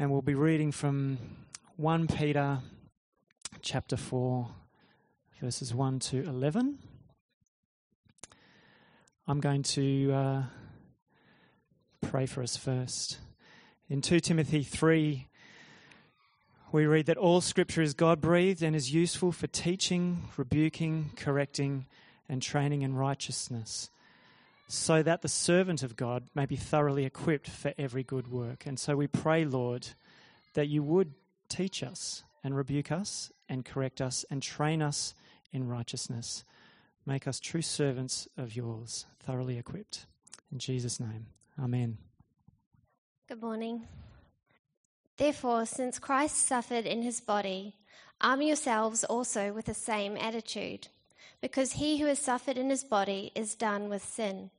and we'll be reading from 1 Peter chapter 4, verses 1 to 11. I'm going to uh, pray for us first. In 2 Timothy 3, we read that all scripture is God breathed and is useful for teaching, rebuking, correcting, and training in righteousness, so that the servant of God may be thoroughly equipped for every good work. And so we pray, Lord, that you would teach us and rebuke us and correct us and train us in righteousness. Make us true servants of yours, thoroughly equipped. In Jesus' name, amen. Good morning. Therefore, since Christ suffered in his body, arm yourselves also with the same attitude, because he who has suffered in his body is done with sin.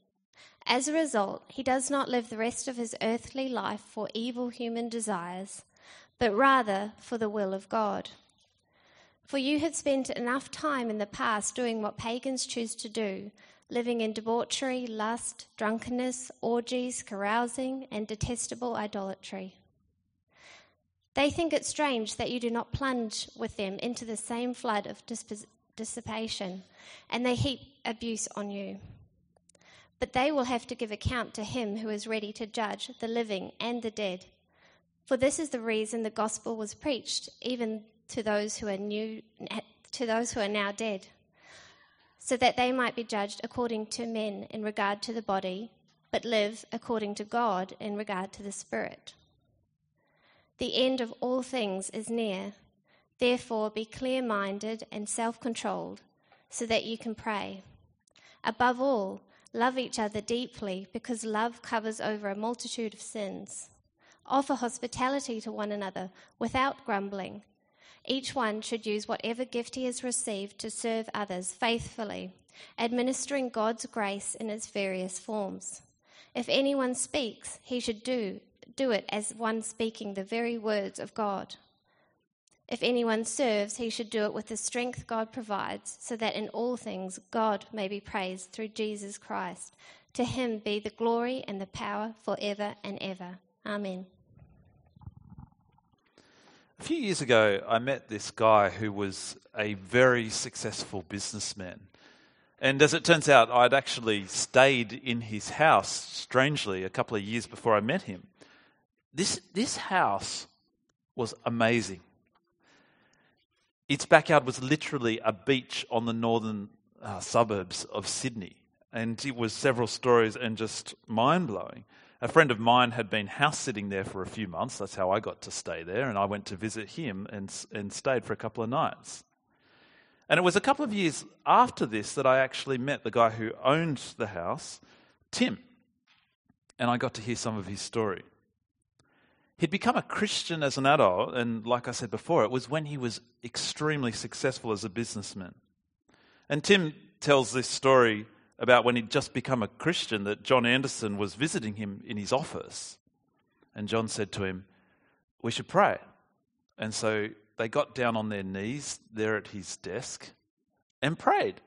As a result, he does not live the rest of his earthly life for evil human desires, but rather for the will of God. For you have spent enough time in the past doing what pagans choose to do, living in debauchery, lust, drunkenness, orgies, carousing, and detestable idolatry. They think it strange that you do not plunge with them into the same flood of dissipation, and they heap abuse on you. But they will have to give account to him who is ready to judge the living and the dead. For this is the reason the gospel was preached, even to those who are new, to those who are now dead, so that they might be judged according to men in regard to the body, but live according to God in regard to the spirit. The end of all things is near. Therefore, be clear minded and self controlled so that you can pray. Above all, love each other deeply because love covers over a multitude of sins. Offer hospitality to one another without grumbling. Each one should use whatever gift he has received to serve others faithfully, administering God's grace in its various forms. If anyone speaks, he should do do it as one speaking the very words of God. If anyone serves, he should do it with the strength God provides, so that in all things God may be praised through Jesus Christ. To him be the glory and the power forever and ever. Amen. A few years ago, I met this guy who was a very successful businessman. And as it turns out, I'd actually stayed in his house, strangely, a couple of years before I met him. This, this house was amazing. Its backyard was literally a beach on the northern uh, suburbs of Sydney. And it was several stories and just mind blowing. A friend of mine had been house sitting there for a few months. That's how I got to stay there. And I went to visit him and, and stayed for a couple of nights. And it was a couple of years after this that I actually met the guy who owned the house, Tim. And I got to hear some of his story. He'd become a Christian as an adult, and like I said before, it was when he was extremely successful as a businessman. And Tim tells this story about when he'd just become a Christian that John Anderson was visiting him in his office. And John said to him, We should pray. And so they got down on their knees there at his desk and prayed.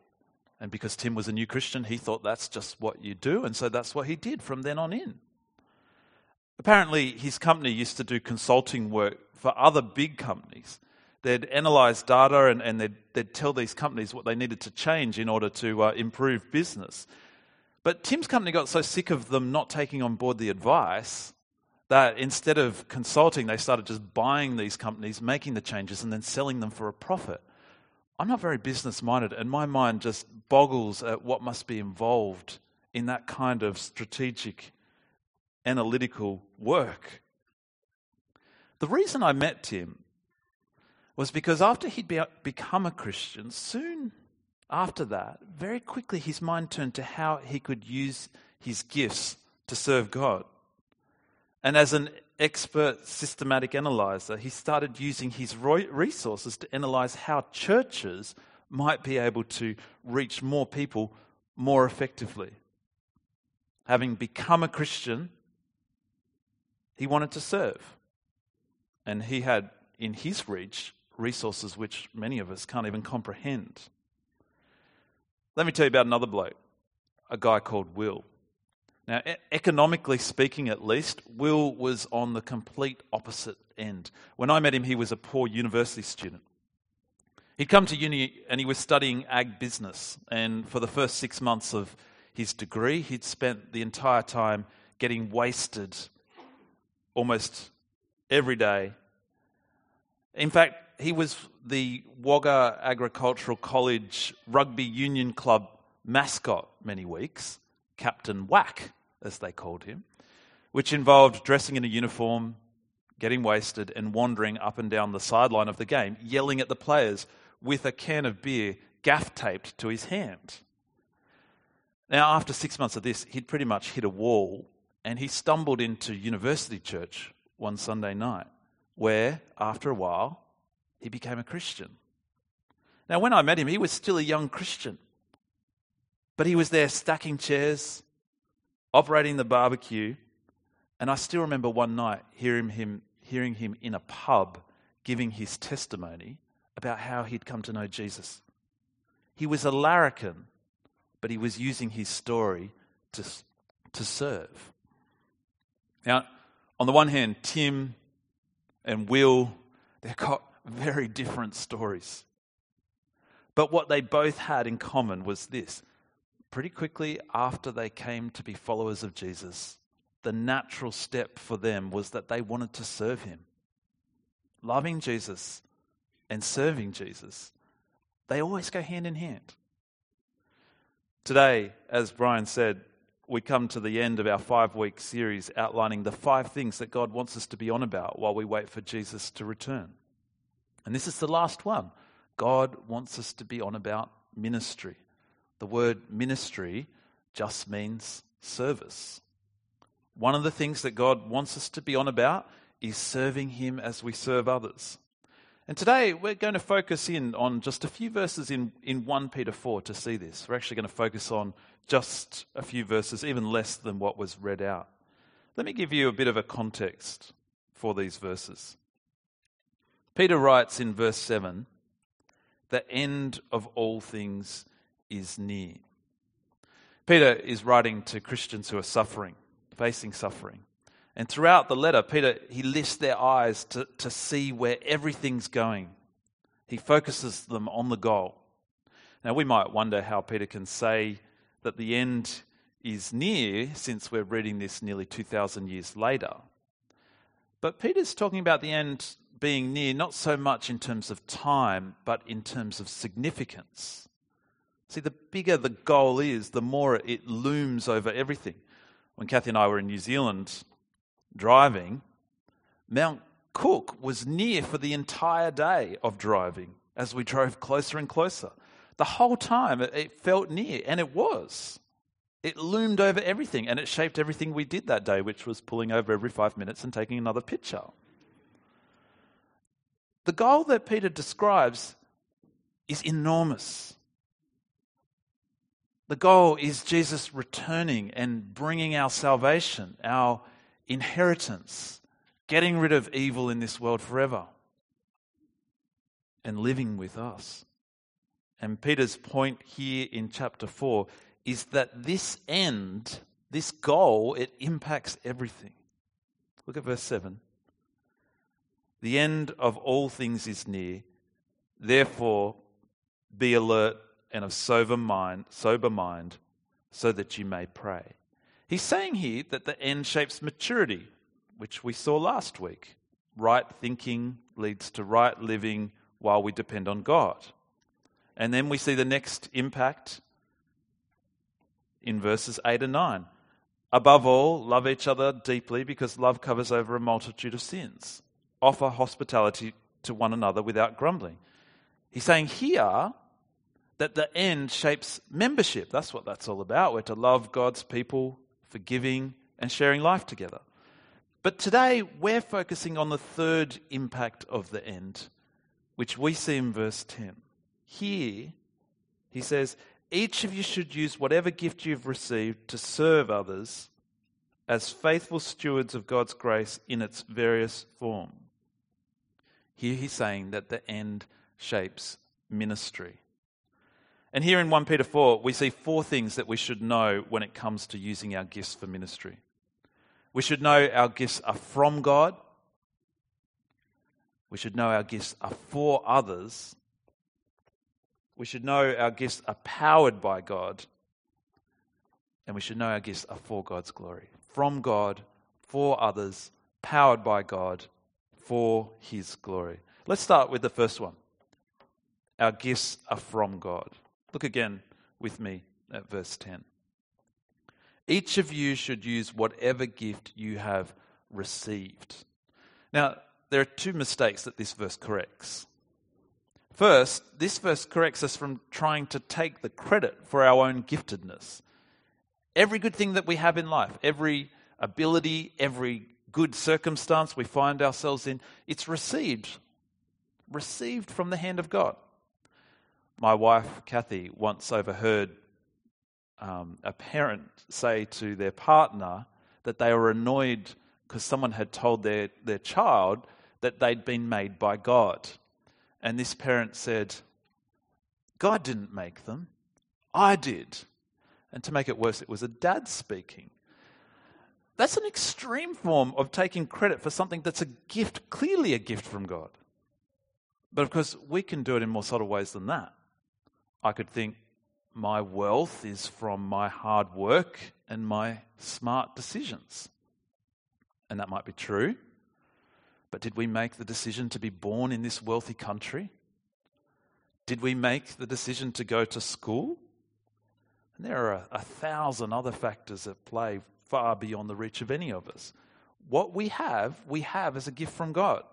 And because Tim was a new Christian, he thought that's just what you do. And so that's what he did from then on in. Apparently, his company used to do consulting work for other big companies. They'd analyze data and, and they'd, they'd tell these companies what they needed to change in order to uh, improve business. But Tim's company got so sick of them not taking on board the advice that instead of consulting, they started just buying these companies, making the changes, and then selling them for a profit. I'm not very business minded, and my mind just boggles at what must be involved in that kind of strategic analytical work. The reason I met Tim was because after he'd be, become a Christian, soon after that, very quickly his mind turned to how he could use his gifts to serve God. And as an expert systematic analyzer, he started using his resources to analyze how churches might be able to reach more people more effectively. Having become a Christian, he wanted to serve. And he had in his reach resources which many of us can't even comprehend. Let me tell you about another bloke, a guy called Will. Now, e- economically speaking, at least, Will was on the complete opposite end. When I met him, he was a poor university student. He'd come to uni and he was studying ag business. And for the first six months of his degree, he'd spent the entire time getting wasted almost every day. In fact, he was the Wagga Agricultural College Rugby Union Club mascot many weeks, Captain Whack, as they called him, which involved dressing in a uniform, getting wasted, and wandering up and down the sideline of the game, yelling at the players with a can of beer gaff taped to his hand. Now, after six months of this, he'd pretty much hit a wall and he stumbled into university church one Sunday night, where, after a while, he became a Christian. Now, when I met him, he was still a young Christian, but he was there stacking chairs, operating the barbecue, and I still remember one night hearing him, hearing him in a pub giving his testimony about how he'd come to know Jesus. He was a larrikin, but he was using his story to, to serve. Now, on the one hand, Tim and Will, they've got very different stories. But what they both had in common was this pretty quickly after they came to be followers of Jesus, the natural step for them was that they wanted to serve him. Loving Jesus and serving Jesus, they always go hand in hand. Today, as Brian said, we come to the end of our five week series outlining the five things that God wants us to be on about while we wait for Jesus to return. And this is the last one. God wants us to be on about ministry. The word ministry just means service. One of the things that God wants us to be on about is serving Him as we serve others. And today we're going to focus in on just a few verses in, in 1 Peter 4 to see this. We're actually going to focus on just a few verses, even less than what was read out. Let me give you a bit of a context for these verses. Peter writes in verse 7 The end of all things is near. Peter is writing to Christians who are suffering, facing suffering. And throughout the letter, Peter, he lifts their eyes to, to see where everything's going. He focuses them on the goal. Now, we might wonder how Peter can say that the end is near since we're reading this nearly 2,000 years later. But Peter's talking about the end being near not so much in terms of time, but in terms of significance. See, the bigger the goal is, the more it looms over everything. When Kathy and I were in New Zealand driving, Mount Cook was near for the entire day of driving as we drove closer and closer. The whole time it felt near, and it was. It loomed over everything, and it shaped everything we did that day, which was pulling over every five minutes and taking another picture. The goal that Peter describes is enormous. The goal is Jesus returning and bringing our salvation, our inheritance, getting rid of evil in this world forever, and living with us. And Peter's point here in chapter 4 is that this end, this goal, it impacts everything. Look at verse 7. The end of all things is near. Therefore, be alert and of sober mind, sober mind, so that you may pray. He's saying here that the end shapes maturity, which we saw last week. Right thinking leads to right living while we depend on God. And then we see the next impact in verses 8 and 9. Above all, love each other deeply because love covers over a multitude of sins. Offer hospitality to one another without grumbling. He's saying here that the end shapes membership. That's what that's all about. We're to love God's people, forgiving, and sharing life together. But today we're focusing on the third impact of the end, which we see in verse 10. Here, he says, each of you should use whatever gift you've received to serve others as faithful stewards of God's grace in its various form. Here he's saying that the end shapes ministry. And here in 1 Peter 4, we see four things that we should know when it comes to using our gifts for ministry. We should know our gifts are from God. We should know our gifts are for others. We should know our gifts are powered by God. And we should know our gifts are for God's glory. From God, for others, powered by God, for His glory. Let's start with the first one. Our gifts are from God. Look again with me at verse 10. Each of you should use whatever gift you have received. Now, there are two mistakes that this verse corrects. First, this verse corrects us from trying to take the credit for our own giftedness. Every good thing that we have in life, every ability, every good circumstance we find ourselves in, it's received, received from the hand of God. My wife, Kathy, once overheard um, a parent say to their partner that they were annoyed because someone had told their, their child that they'd been made by God. And this parent said, God didn't make them, I did. And to make it worse, it was a dad speaking. That's an extreme form of taking credit for something that's a gift, clearly a gift from God. But of course, we can do it in more subtle ways than that. I could think my wealth is from my hard work and my smart decisions. And that might be true. But did we make the decision to be born in this wealthy country? Did we make the decision to go to school? And there are a, a thousand other factors at play far beyond the reach of any of us. What we have, we have as a gift from God.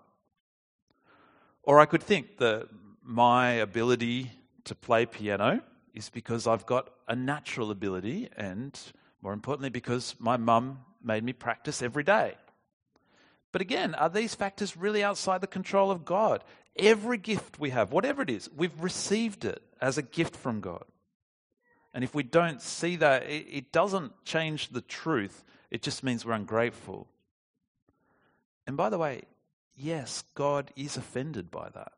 Or I could think that my ability to play piano is because I've got a natural ability, and more importantly, because my mum made me practice every day. But again, are these factors really outside the control of God? Every gift we have, whatever it is, we've received it as a gift from God. And if we don't see that, it, doesn't change the truth, it just means we're ungrateful. And by the way, yes, God is offended by that.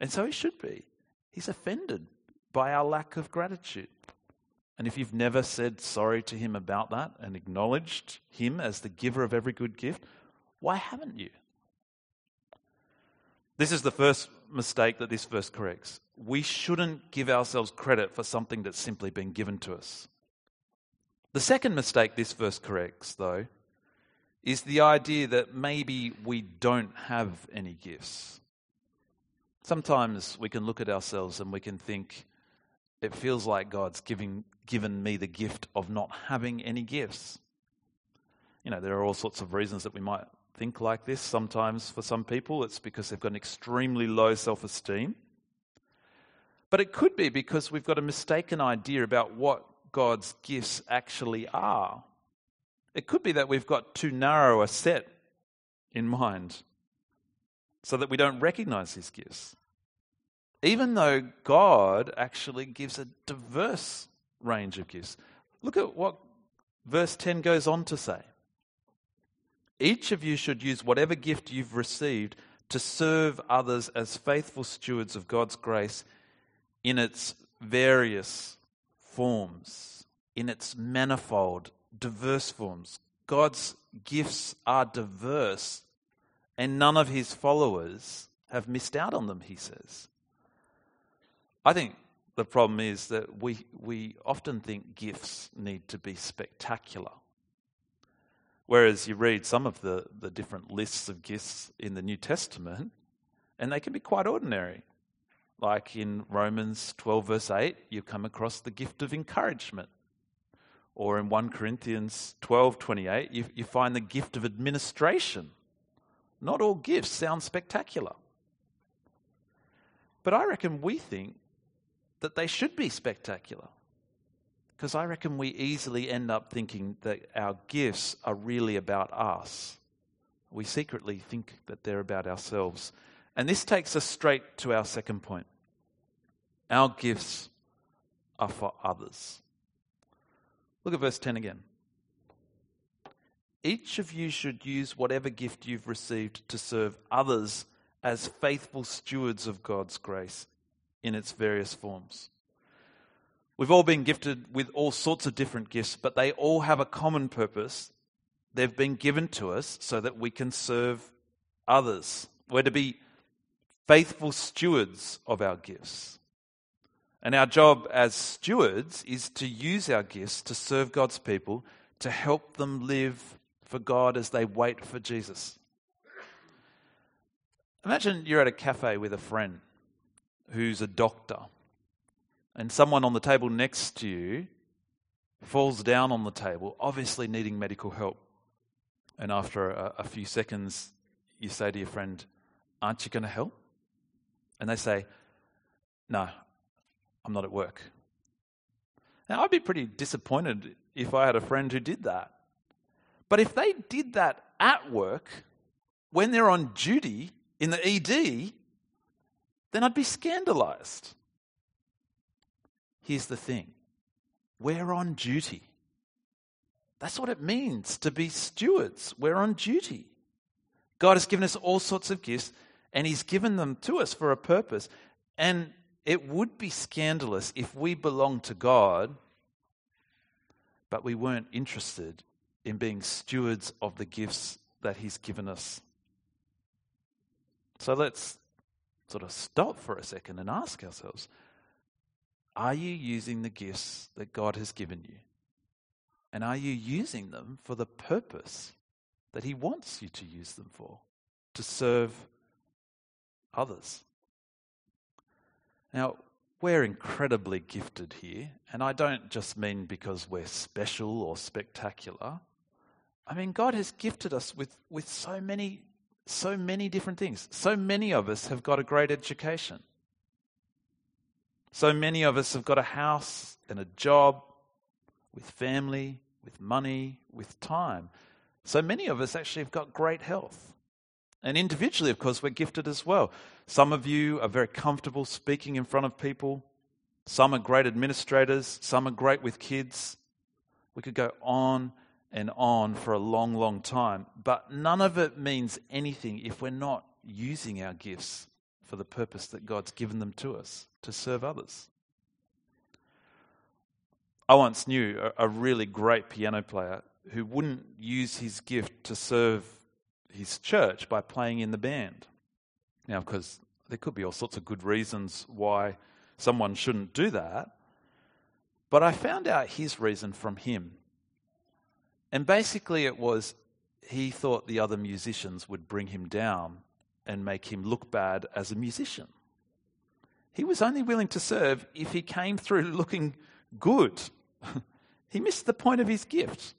And so he should be. He's offended by our lack of gratitude. And if you've never said sorry to him about that and acknowledged him as the giver of every good gift, why haven't you? This is the first mistake that this verse corrects. We shouldn't give ourselves credit for something that's simply been given to us. The second mistake this verse corrects, though, is the idea that maybe we don't have any gifts. Sometimes we can look at ourselves and we can think, it feels like God's giving, given me the gift of not having any gifts. You know, there are all sorts of reasons that we might think like this. Sometimes for some people, it's because they've got an extremely low self esteem. But it could be because we've got a mistaken idea about what God's gifts actually are. It could be that we've got too narrow a set in mind so that we don't recognize his gifts. Even though God actually gives a diverse range of gifts. Look at what verse 10 goes on to say. Each of you should use whatever gift you've received to serve others as faithful stewards of God's grace in its various forms, in its manifold, diverse forms. God's gifts are diverse and none of his followers have missed out on them, he says. I think the problem is that we, we often think gifts need to be spectacular. Whereas you read some of the, the different lists of gifts in the New Testament, and they can be quite ordinary. Like in Romans 12, verse 8, you come across the gift of encouragement. Or in 1 Corinthians 12, 28, you, you find the gift of administration. Not all gifts sound spectacular. But I reckon we think that they should be spectacular. Because I reckon we easily end up thinking that our gifts are really about us. We secretly think that they're about ourselves. And this takes us straight to our second point. Our gifts are for others. Look at verse 10 again. Each of you should use whatever gift you've received to serve others as faithful stewards of God's grace in its various forms. We've all been gifted with all sorts of different gifts, but they all have a common purpose. They've been given to us so that we can serve others. We're to be faithful stewards of our gifts. And our job as stewards is to use our gifts to serve God's people, to help them live for God as they wait for Jesus. Imagine you're at a cafe with a friend who's a doctor, and someone on the table next to you falls down on the table, obviously needing medical help. And after a, a few seconds, you say to your friend, Aren't you going to help? And they say, No, I'm not at work. Now, I'd be pretty disappointed if I had a friend who did that. But if they did that at work, when they're on duty in the ED, then I'd be scandalized. Here's the thing we're on duty. That's what it means to be stewards. We're on duty. God has given us all sorts of gifts, and He's given them to us for a purpose. And it would be scandalous if we belonged to God, but we weren't interested in being stewards of the gifts that He's given us. So let's sort of stop for a second and ask ourselves are you using the gifts that God has given you? And are you using them for the purpose that He wants you to use them for? To serve others. Now, we're incredibly gifted here, and I don't just mean because we're special or spectacular. I mean, God has gifted us with, with so many, so many different things. So many of us have got a great education. So many of us have got a house and a job with family, with money, with time. So many of us actually have got great health. And individually, of course, we're gifted as well. Some of you are very comfortable speaking in front of people. Some are great administrators. Some are great with kids. We could go on and on for a long, long time. But none of it means anything if we're not using our gifts for the purpose that God's given them to us to serve others. I once knew a, really great piano player who wouldn't use his gift to serve his church by playing in the band. Now, because there could be all sorts of good reasons why someone shouldn't do that. But I found out his reason from him. And basically, it was he thought the other musicians would bring him down and make him look bad as a musician. He was only willing to serve if he came through looking good. he missed the point of his gift.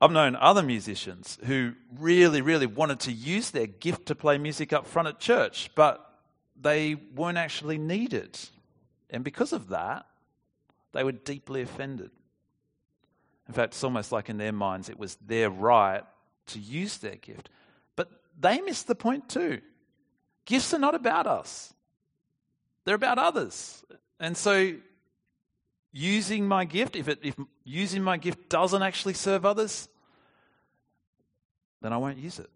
I've known other musicians who really, really wanted to use their gift to play music up front at church, but they weren't actually needed. And because of that, they were deeply offended. In fact, it's almost like in their minds it was their right to use their gift. But they missed the point too. Gifts are not about us, they're about others. And so using my gift, if, it, if using my gift doesn't actually serve others, then I won't use it.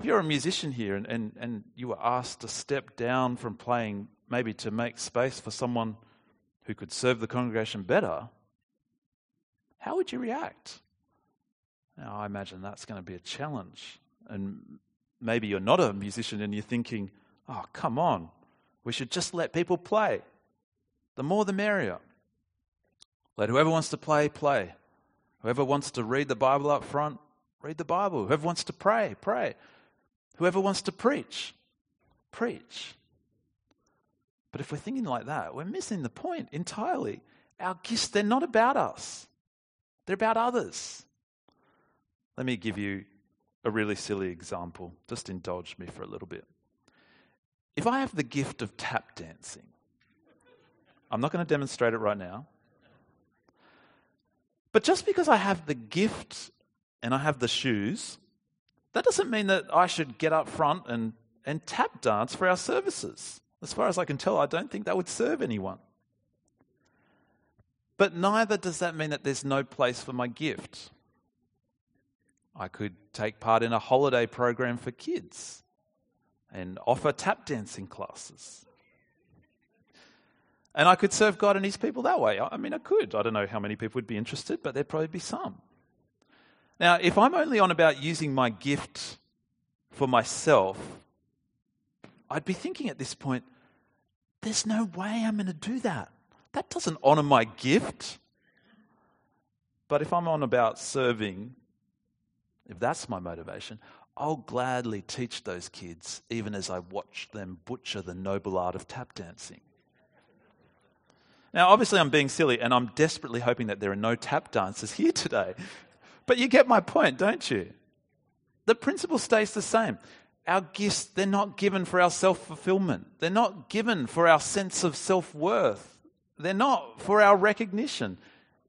If you're a musician here and, and, and you were asked to step down from playing, maybe to make space for someone who could serve the congregation better, how would you react? Now, I imagine that's going to be a challenge. And maybe you're not a musician and you're thinking, oh, come on, we should just let people play. The more the merrier. Let whoever wants to play, play. Whoever wants to read the Bible up front, read the Bible. Whoever wants to pray, pray. Whoever wants to preach, preach. But if we're thinking like that, we're missing the point entirely. Our gifts, they're not about us, they're about others. Let me give you a really silly example. Just indulge me for a little bit. If I have the gift of tap dancing, I'm not going to demonstrate it right now. But just because I have the gift and I have the shoes, that doesn't mean that I should get up front and, and tap dance for our services. As far as I can tell, I don't think that would serve anyone. But neither does that mean that there's no place for my gift. I could take part in a holiday program for kids and offer tap dancing classes. And I could serve God and his people that way. I mean, I could. I don't know how many people would be interested, but there'd probably be some. Now, if I'm only on about using my gift for myself, I'd be thinking at this point, there's no way I'm going to do that. That doesn't honor my gift. But if I'm on about serving, if that's my motivation, I'll gladly teach those kids, even as I watch them butcher the noble art of tap dancing. Now, obviously, I'm being silly, and I'm desperately hoping that there are no tap dancers here today. But you get my point, don't you? The principle stays the same. Our gifts, they're not given for our self fulfillment, they're not given for our sense of self worth, they're not for our recognition.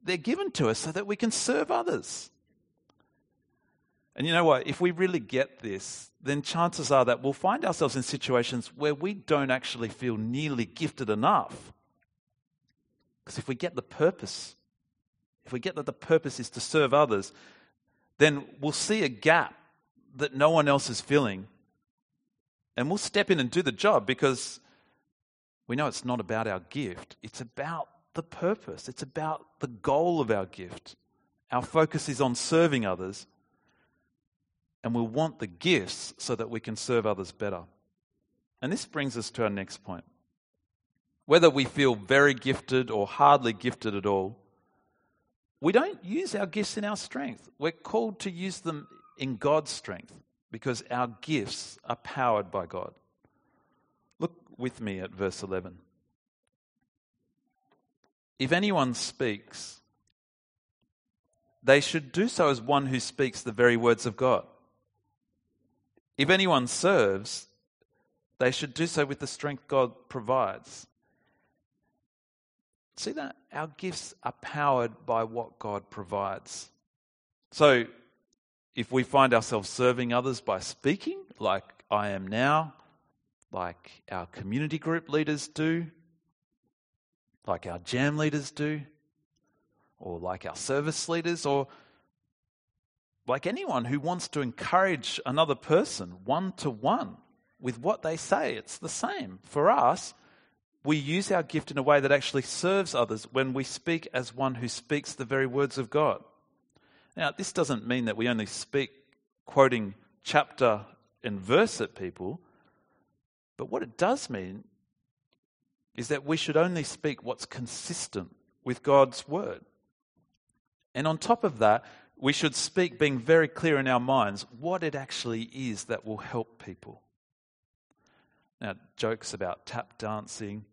They're given to us so that we can serve others. And you know what? If we really get this, then chances are that we'll find ourselves in situations where we don't actually feel nearly gifted enough. Because if we get the purpose, if we get that the purpose is to serve others, then we'll see a gap that no one else is filling. And we'll step in and do the job because we know it's not about our gift, it's about the purpose, it's about the goal of our gift. Our focus is on serving others, and we'll want the gifts so that we can serve others better. And this brings us to our next point. Whether we feel very gifted or hardly gifted at all, we don't use our gifts in our strength. We're called to use them in God's strength because our gifts are powered by God. Look with me at verse 11. If anyone speaks, they should do so as one who speaks the very words of God. If anyone serves, they should do so with the strength God provides. See that? Our gifts are powered by what God provides. So, if we find ourselves serving others by speaking, like I am now, like our community group leaders do, like our jam leaders do, or like our service leaders, or like anyone who wants to encourage another person one to one with what they say, it's the same. For us, we use our gift in a way that actually serves others when we speak as one who speaks the very words of God. Now, this doesn't mean that we only speak quoting chapter and verse at people, but what it does mean is that we should only speak what's consistent with God's word. And on top of that, we should speak being very clear in our minds what it actually is that will help people. Now, jokes about tap dancing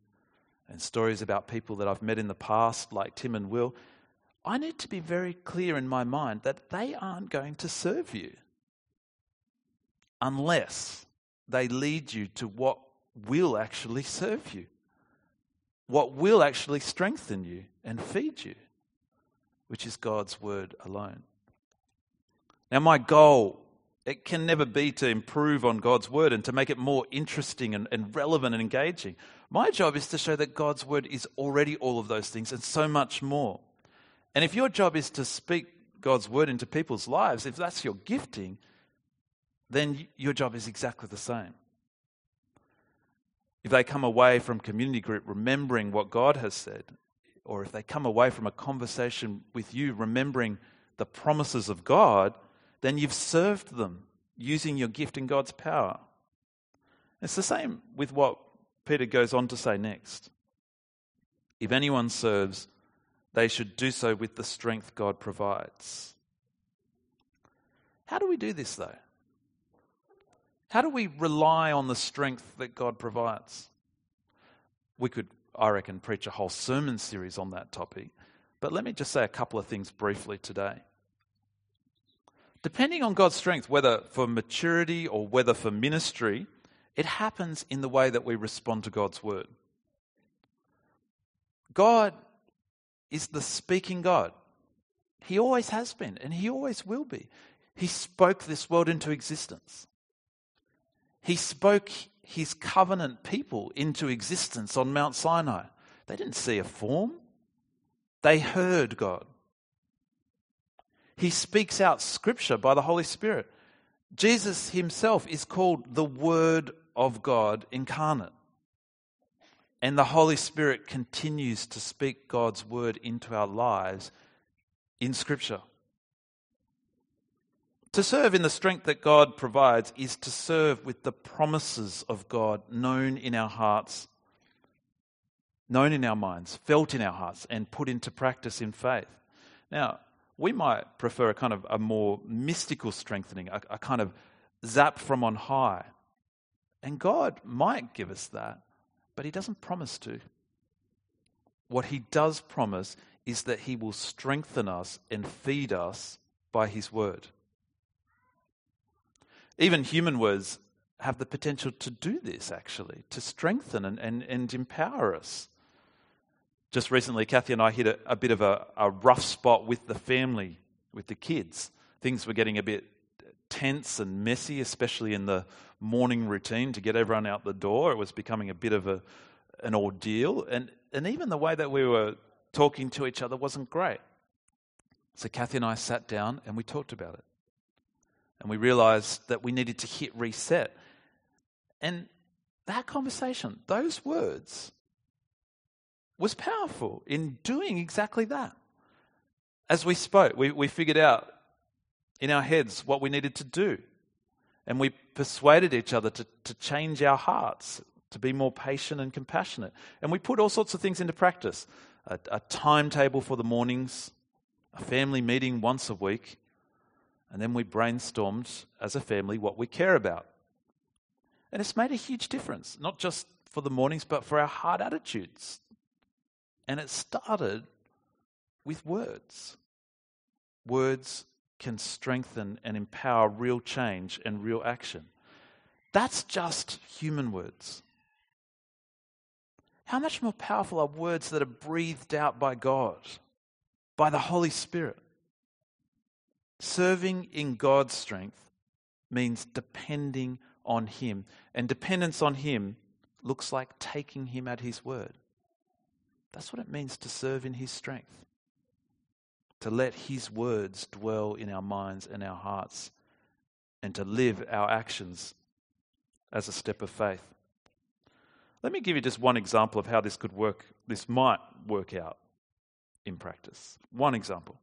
and stories about people that I've met in the past, like Tim and Will, I need to be very clear in my mind that they aren't going to serve you unless they lead you to what will actually serve you, what will actually strengthen you and feed you, which is God's word alone. Now, my goal, it can never be to improve on God's word and to make it more interesting and, and relevant and engaging. My job is to show that God's word is already all of those things and so much more. And if your job is to speak God's word into people's lives, if that's your gifting, then your job is exactly the same. If they come away from community group remembering what God has said, or if they come away from a conversation with you remembering the promises of God, then you've served them using your gift in God's power. It's the same with what Peter goes on to say next. If anyone serves, they should do so with the strength God provides. How do we do this, though? How do we rely on the strength that God provides? We could, I reckon, preach a whole sermon series on that topic, but let me just say a couple of things briefly today. Depending on God's strength, whether for maturity or whether for ministry, it happens in the way that we respond to God's word. God is the speaking God. He always has been, and He always will be. He spoke this world into existence. He spoke His covenant people into existence on Mount Sinai. They didn't see a form, they heard God. He speaks out scripture by the Holy Spirit. Jesus himself is called the Word of God incarnate. And the Holy Spirit continues to speak God's word into our lives in Scripture. To serve in the strength that God provides is to serve with the promises of God known in our hearts, known in our minds, felt in our hearts, and put into practice in faith. Now, we might prefer a kind of a more mystical strengthening, a, a kind of zap from on high. And God might give us that, but He doesn't promise to. What He does promise is that He will strengthen us and feed us by His word. Even human words have the potential to do this, actually, to strengthen and, and, and empower us. Just recently, Kathy and I hit a, a bit of a, a rough spot with the family, with the kids. Things were getting a bit tense and messy, especially in the morning routine to get everyone out the door. It was becoming a bit of a, an ordeal. And, and even the way that we were talking to each other wasn't great. So Kathy and I sat down and we talked about it. And we realized that we needed to hit reset. And that conversation, those words, was powerful in doing exactly that. As we spoke, we, we figured out in our heads what we needed to do. And we persuaded each other to, to change our hearts, to be more patient and compassionate. And we put all sorts of things into practice a, a timetable for the mornings, a family meeting once a week, and then we brainstormed as a family what we care about. And it's made a huge difference, not just for the mornings, but for our heart attitudes. And it started with words. Words can strengthen and empower real change and real action. That's just human words. How much more powerful are words that are breathed out by God, by the Holy Spirit? Serving in God's strength means depending on Him. And dependence on Him looks like taking Him at His word. That's what it means to serve in His strength. To let His words dwell in our minds and our hearts, and to live our actions as a step of faith. Let me give you just one example of how this could work, this might work out in practice. One example.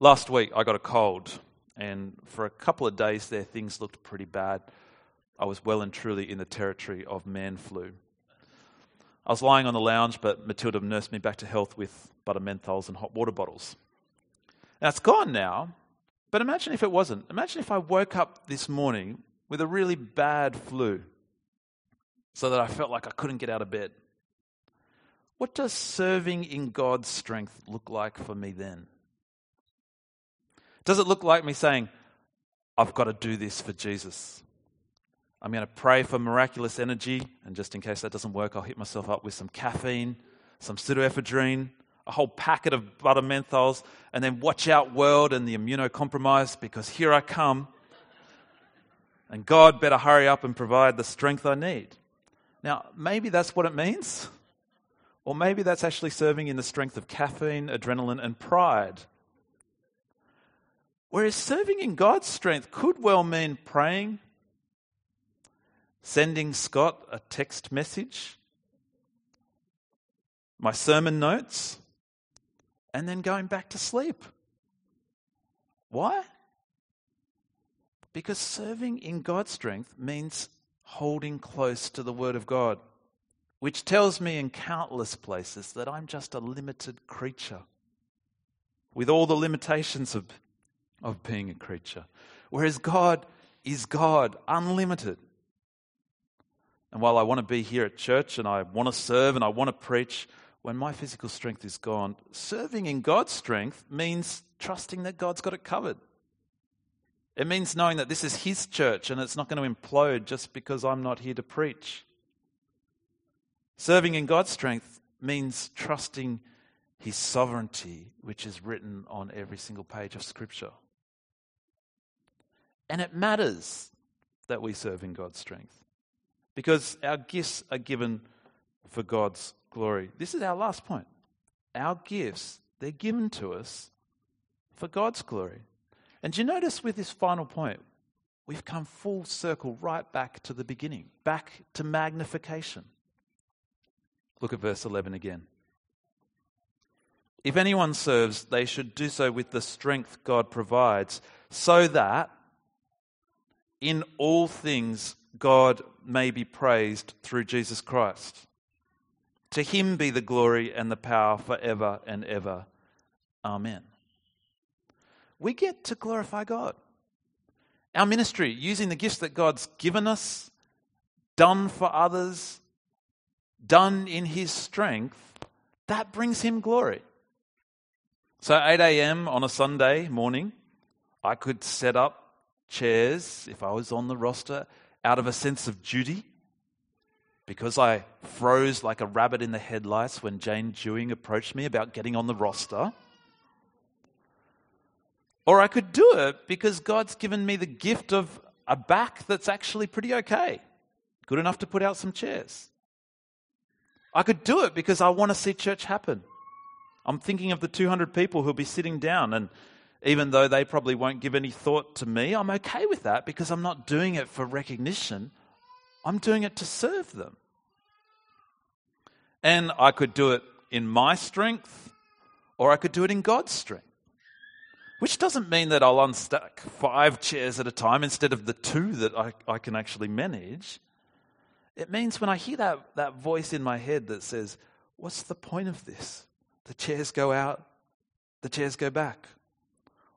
Last week I got a cold, and for a couple of days there, things looked pretty bad. I was well and truly in the territory of man flu. I was lying on the lounge, but Matilda nursed me back to health with butter menthols and hot water bottles. Now it's gone now, but imagine if it wasn't. Imagine if I woke up this morning with a really bad flu so that I felt like I couldn't get out of bed. What does serving in God's strength look like for me then? Does it look like me saying, I've got to do this for Jesus? I'm going to pray for miraculous energy, and just in case that doesn't work, I'll hit myself up with some caffeine, some pseudoephedrine, a whole packet of butter menthols, and then watch out, world, and the immunocompromised, because here I come. And God better hurry up and provide the strength I need. Now, maybe that's what it means. Or maybe that's actually serving in the strength of caffeine, adrenaline, and pride. Whereas serving in God's strength could well mean praying, sending Scott a text message, my sermon notes, and then going back to sleep. Why? Because serving in God's strength means holding close to the Word of God, which tells me in countless places that I'm just a limited creature with all the limitations of, of being a creature. Whereas God is God, unlimited. And while I want to be here at church and I want to serve and I want to preach, when my physical strength is gone, serving in God's strength means trusting that God's got it covered. It means knowing that this is His church and it's not going to implode just because I'm not here to preach. Serving in God's strength means trusting His sovereignty, which is written on every single page of Scripture. And it matters that we serve in God's strength because our gifts are given for God's glory. This is our last point. Our gifts, they're given to us for God's glory. And do you notice with this final point, we've come full circle right back to the beginning, back to magnification. Look at verse 11 again. If anyone serves, they should do so with the strength God provides, so that in all things God may be praised through Jesus Christ. To him be the glory and the power forever and ever. Amen. We get to glorify God. Our ministry, using the gifts that God's given us, done for others, done in His strength, that brings Him glory. So, 8 a.m. on a Sunday morning, I could set up chairs if I was on the roster out of a sense of duty because I froze like a rabbit in the headlights when Jane Dewing approached me about getting on the roster. Or I could do it because God's given me the gift of a back that's actually pretty okay, good enough to put out some chairs. I could do it because I want to see church happen. I'm thinking of the 200 people who'll be sitting down, and even though they probably won't give any thought to me, I'm okay with that because I'm not doing it for recognition. I'm doing it to serve them. And I could do it in my strength, or I could do it in God's strength. Which doesn't mean that I'll unstack five chairs at a time instead of the two that I, I can actually manage. It means when I hear that, that voice in my head that says, What's the point of this? The chairs go out, the chairs go back.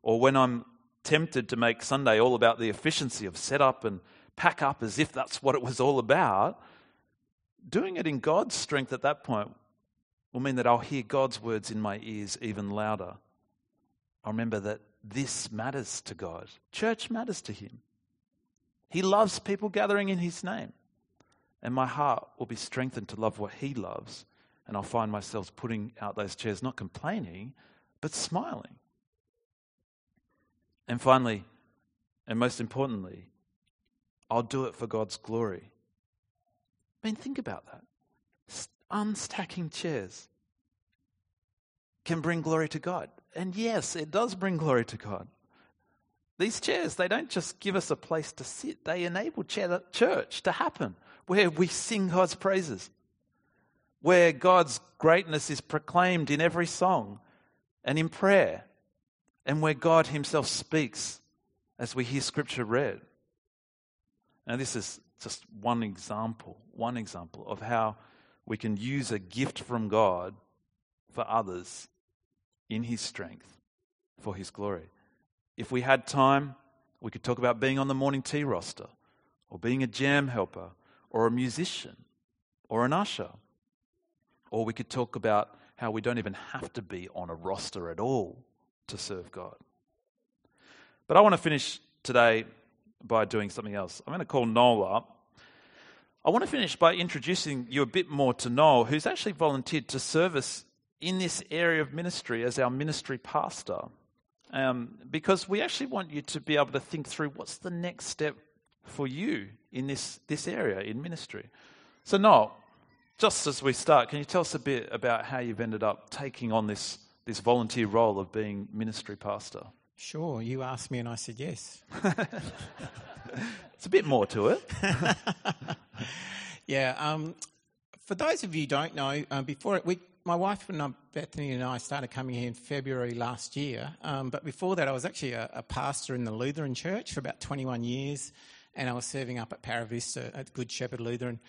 Or when I'm tempted to make Sunday all about the efficiency of set up and pack up as if that's what it was all about, doing it in God's strength at that point will mean that I'll hear God's words in my ears even louder. I'll remember that this matters to God. Church matters to Him. He loves people gathering in His name and my heart will be strengthened to love what He loves. And I'll find myself putting out those chairs, not complaining, but smiling. And finally, and most importantly, I'll do it for God's glory. I mean, think about that. Unstacking chairs can bring glory to God. And yes, it does bring glory to God. These chairs, they don't just give us a place to sit, they enable church to happen where we sing God's praises, where God's greatness is proclaimed in every song and in prayer, and where God Himself speaks as we hear Scripture read. Now, this is just one example, one example of how we can use a gift from God for others in His strength for His glory. If we had time, we could talk about being on the morning tea roster or being a jam helper or a musician or an usher. Or we could talk about how we don't even have to be on a roster at all to serve God. But I want to finish today by doing something else. I'm going to call Noel up. I want to finish by introducing you a bit more to Noel, who's actually volunteered to serve us in this area of ministry as our ministry pastor. Um, because we actually want you to be able to think through what's the next step for you in this, this area in ministry. So, Noel, just as we start, can you tell us a bit about how you've ended up taking on this, this volunteer role of being ministry pastor? Sure. You asked me and I said yes. it's a bit more to it. yeah. Um, for those of you who don't know, uh, before it, we, my wife and I, Bethany and I started coming here in February last year. Um, but before that, I was actually a, a, pastor in the Lutheran Church for about 21 years and I was serving up at Paravista at Good Shepherd Lutheran.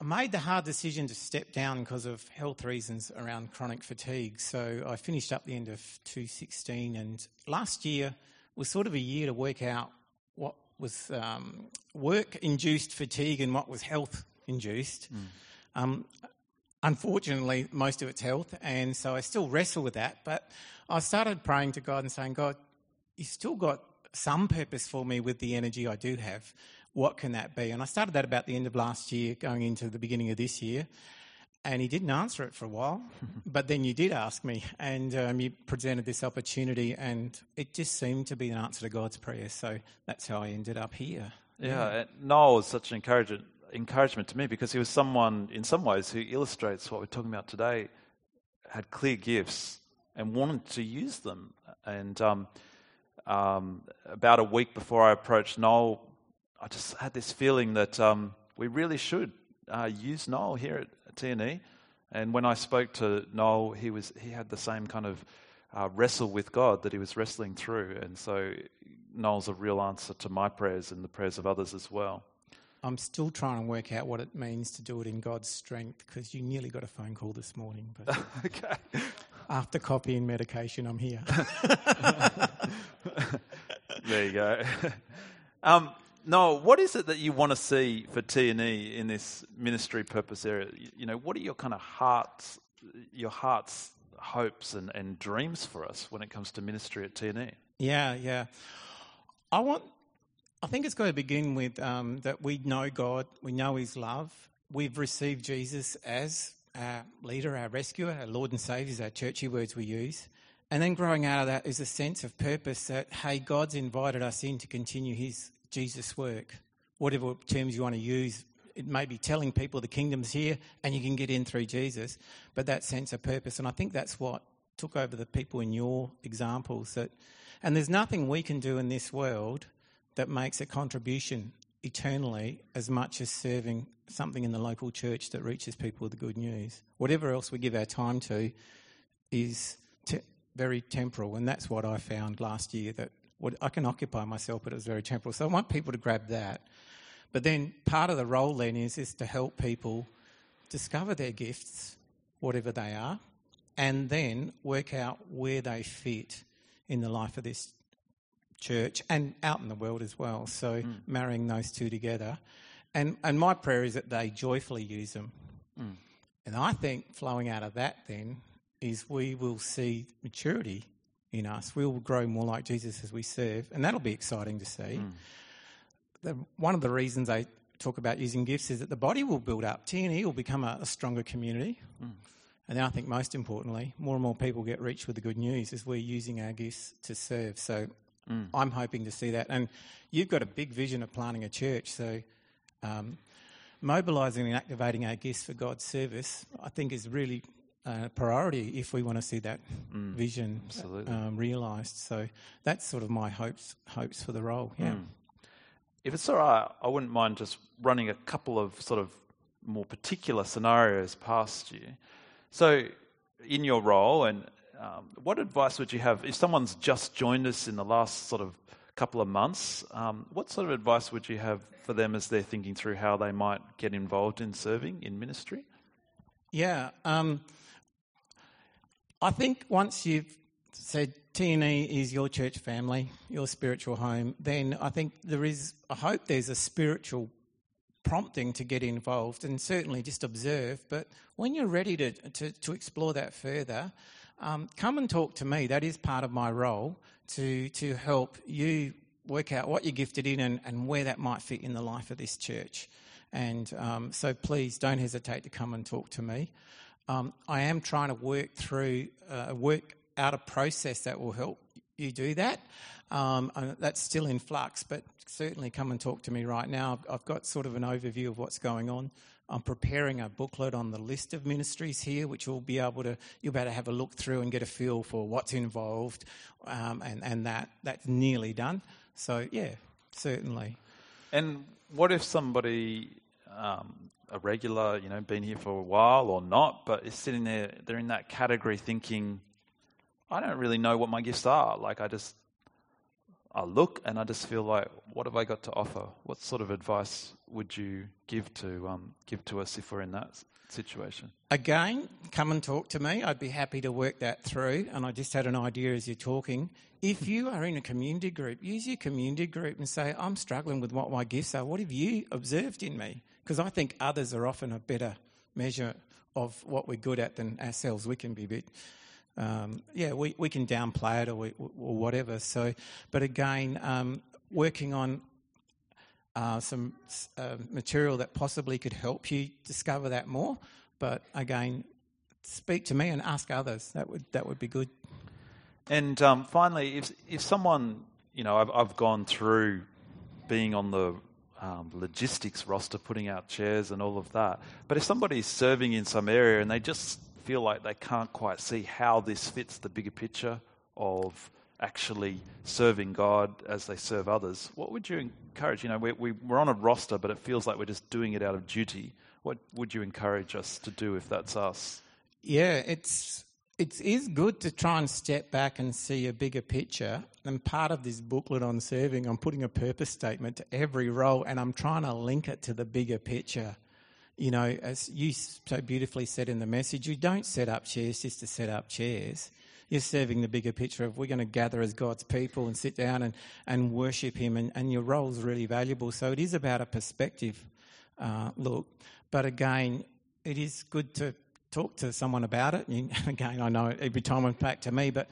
I made the hard decision to step down because of health reasons around chronic fatigue. So I finished up the end of 2016, and last year was sort of a year to work out what was um, work-induced fatigue and what was health-induced. Mm. Um, unfortunately, most of it's health, and so I still wrestle with that. But I started praying to God and saying, God, you still got some purpose for me with the energy I do have. What can that be? And I started that about the end of last year, going into the beginning of this year. And he didn't answer it for a while, but then you did ask me, and um, you presented this opportunity, and it just seemed to be an answer to God's prayer. So that's how I ended up here. Yeah, yeah. Noel was such an encouragement, encouragement to me because he was someone, in some ways, who illustrates what we're talking about today, had clear gifts and wanted to use them. And um, um, about a week before I approached Noel, I just had this feeling that um, we really should uh, use Noel here at TNE And when I spoke to Noel, he was he had the same kind of uh, wrestle with God that he was wrestling through, and so Noel's a real answer to my prayers and the prayers of others as well. I'm still trying to work out what it means to do it in God's strength because you nearly got a phone call this morning. But okay. after coffee and medication, I'm here. there you go. Um, Noel, what is it that you want to see for T&E in this ministry purpose area? You know, what are your kind of hearts, your heart's hopes and, and dreams for us when it comes to ministry at T&E? Yeah, yeah. I want. I think it's got to begin with um, that we know God, we know His love, we've received Jesus as our leader, our rescuer, our Lord and Saviour, is our churchy words we use. And then growing out of that is a sense of purpose that, hey, God's invited us in to continue His Jesus work. Whatever terms you want to use, it may be telling people the kingdom's here and you can get in through Jesus, but that sense of purpose. And I think that's what took over the people in your examples. That, and there's nothing we can do in this world that makes a contribution eternally as much as serving something in the local church that reaches people with the good news. Whatever else we give our time to is te- very temporal, and that's what I found last year that what, I can occupy myself, but it was very temporal. So I want people to grab that. But then part of the role then is, is to help people discover their gifts, whatever they are, and then work out where they fit in the life of this church and out in the world as well. So mm. marrying those two together. And, and my prayer is that they joyfully use them. Mm. And I think flowing out of that then is we will see maturity in us. We will grow more like Jesus as we serve, and that'll be exciting to see. Mm. The, one of the reasons I talk about using gifts is that the body will build up. T&E will become a, a stronger community. Mm. And then I think most importantly, more and more people get reached with the good news as we're using our gifts to serve. So mm. I'm hoping to see that. And you've got a big vision of planting a church. So um, mobilising and activating our gifts for God's service, I think, is really uh, priority if we want to see that mm, vision um, realised. So that's sort of my hopes hopes for the role. Yeah. Mm. If it's all right, I wouldn't mind just running a couple of sort of more particular scenarios past you. So, in your role, and um, what advice would you have if someone's just joined us in the last sort of couple of months? Um, what sort of advice would you have for them as they're thinking through how they might get involved in serving in ministry? Yeah. Um, I think once you've said T&E is your church family, your spiritual home, then I think there is, I hope there's a spiritual prompting to get involved and certainly just observe. But when you're ready to, to, to explore that further, um, come and talk to me. That is part of my role to, to help you work out what you're gifted in and, and where that might fit in the life of this church. And um, so please don't hesitate to come and talk to me. Um, I am trying to work through, uh, work out a process that will help you do that. Um, that's still in flux, but certainly come and talk to me right now. I've, got sort of an overview of what's going on. I'm preparing a booklet on the list of ministries here, which will be able to you'll be able to have a look through and get a feel for what's involved, um, and and that that's nearly done. So yeah, certainly. And what if somebody um, a regular, you know, been here for a while or not, but is sitting there, they're in that category thinking, I don't really know what my gifts are. Like, I just, I look and I just feel like, what have I got to offer? What sort of advice would you give to, um, give to us if we're in that situation? Again, come and talk to me. I'd be happy to work that through. And I just had an idea as you're talking. If you are in a community group, use your community group and say, I'm struggling with what my gifts are. What have you observed in me? Because I think others are often a better measure of what we're good at than ourselves. We can be a bit, um, yeah, we, we can downplay it or, we, or whatever. So, but again, um, working on uh, some uh, material that possibly could help you discover that more. But again, speak to me and ask others. That would that would be good. And um, finally, if if someone, you know, I've, I've gone through being on the um, logistics roster, putting out chairs and all of that. But if somebody's serving in some area and they just feel like they can't quite see how this fits the bigger picture of actually serving God as they serve others, what would you encourage? You know, we, we, we're on a roster, but it feels like we're just doing it out of duty. What would you encourage us to do if that's us? Yeah, it's it is good to try and step back and see a bigger picture. And part of this booklet on serving, I'm putting a purpose statement to every role, and I'm trying to link it to the bigger picture. You know, as you so beautifully said in the message, you don't set up chairs just to set up chairs. You're serving the bigger picture of we're going to gather as God's people and sit down and, and worship Him, and, and your role is really valuable. So it is about a perspective uh, look. But again, it is good to talk to someone about it. And again, I know every time it's back to me, but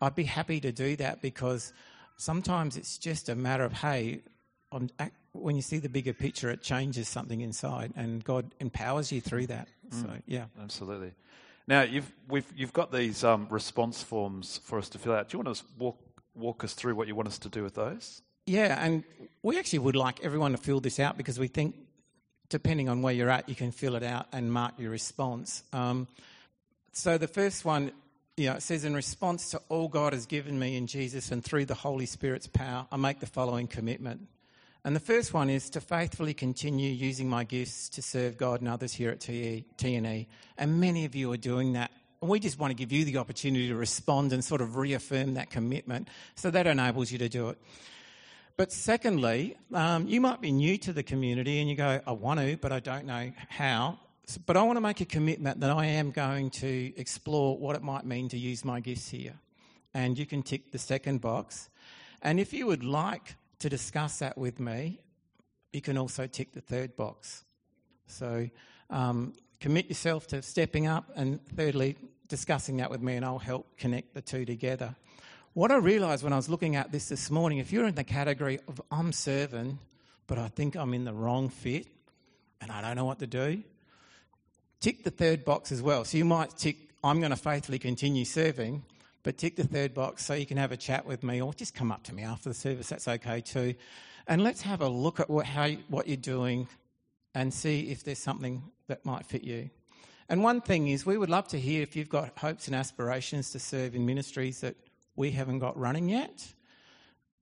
I'd be happy to do that because sometimes it's just a matter of, hey, I'm, when you see the bigger picture, it changes something inside, and God empowers you through that. Mm, so, yeah, absolutely. Now you've you've got these um, response forms for us to fill out. Do you want to walk walk us through what you want us to do with those? Yeah, and we actually would like everyone to fill this out because we think depending on where you're at, you can fill it out and mark your response. Um, so the first one, you know, it says, in response to all God has given me in Jesus and through the Holy Spirit's power, I make the following commitment. And the first one is to faithfully continue using my gifts to serve God and others here at TNE. And many of you are doing that. And we just want to give you the opportunity to respond and sort of reaffirm that commitment so that enables you to do it. But secondly, um, you might be new to the community and you go, I want to, but I don't know how. But I want to make a commitment that I am going to explore what it might mean to use my gifts here. And you can tick the second box. And if you would like to discuss that with me, you can also tick the third box. So um, commit yourself to stepping up, and thirdly, discussing that with me, and I'll help connect the two together. What I realised when I was looking at this this morning, if you're in the category of I'm serving, but I think I'm in the wrong fit and I don't know what to do, tick the third box as well. So you might tick, I'm going to faithfully continue serving, but tick the third box so you can have a chat with me or just come up to me after the service. That's okay too. And let's have a look at what, how, what you're doing and see if there's something that might fit you. And one thing is, we would love to hear if you've got hopes and aspirations to serve in ministries that we haven't got running yet.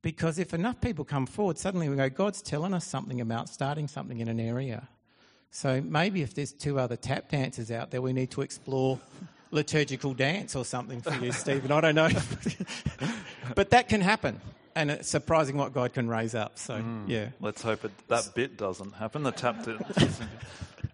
Because if enough people come forward, suddenly we go, God's telling us something about starting something in an area. So maybe if there's two other tap dancers out there, we need to explore liturgical dance or something for you, Stephen. I don't know. but that can happen. And it's surprising what God can raise up. So, mm, yeah. Let's hope it, that bit doesn't happen. The tap dance.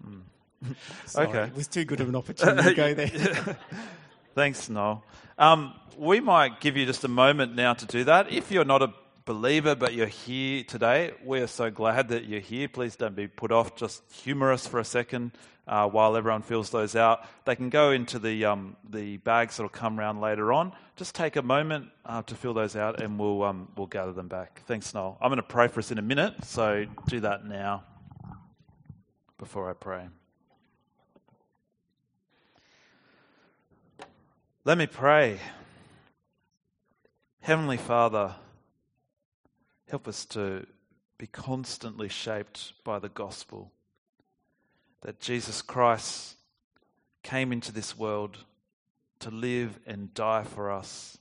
mm. okay. It was too good of an opportunity to go there. Thanks, Noel. Um, we might give you just a moment now to do that. If you're not a believer but you're here today, we are so glad that you're here. Please don't be put off. Just humour us for a second uh, while everyone fills those out. They can go into the, um, the bags that'll come around later on. Just take a moment uh, to fill those out and we'll, um, we'll gather them back. Thanks, Noel. I'm going to pray for us in a minute, so do that now before I pray. Let me pray. Heavenly Father, help us to be constantly shaped by the gospel that Jesus Christ came into this world to live and die for us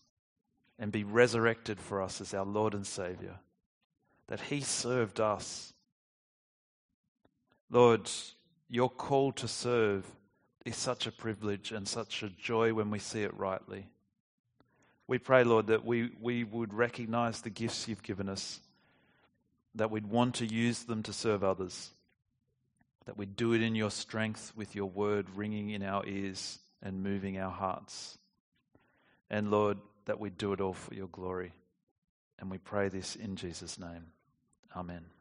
and be resurrected for us as our Lord and Savior, that He served us. Lord, your call to serve is such a privilege and such a joy when we see it rightly. We pray, Lord, that we, we would recognize the gifts you've given us, that we'd want to use them to serve others, that we'd do it in your strength with your word ringing in our ears and moving our hearts. And Lord, that we'd do it all for your glory. And we pray this in Jesus' name. Amen.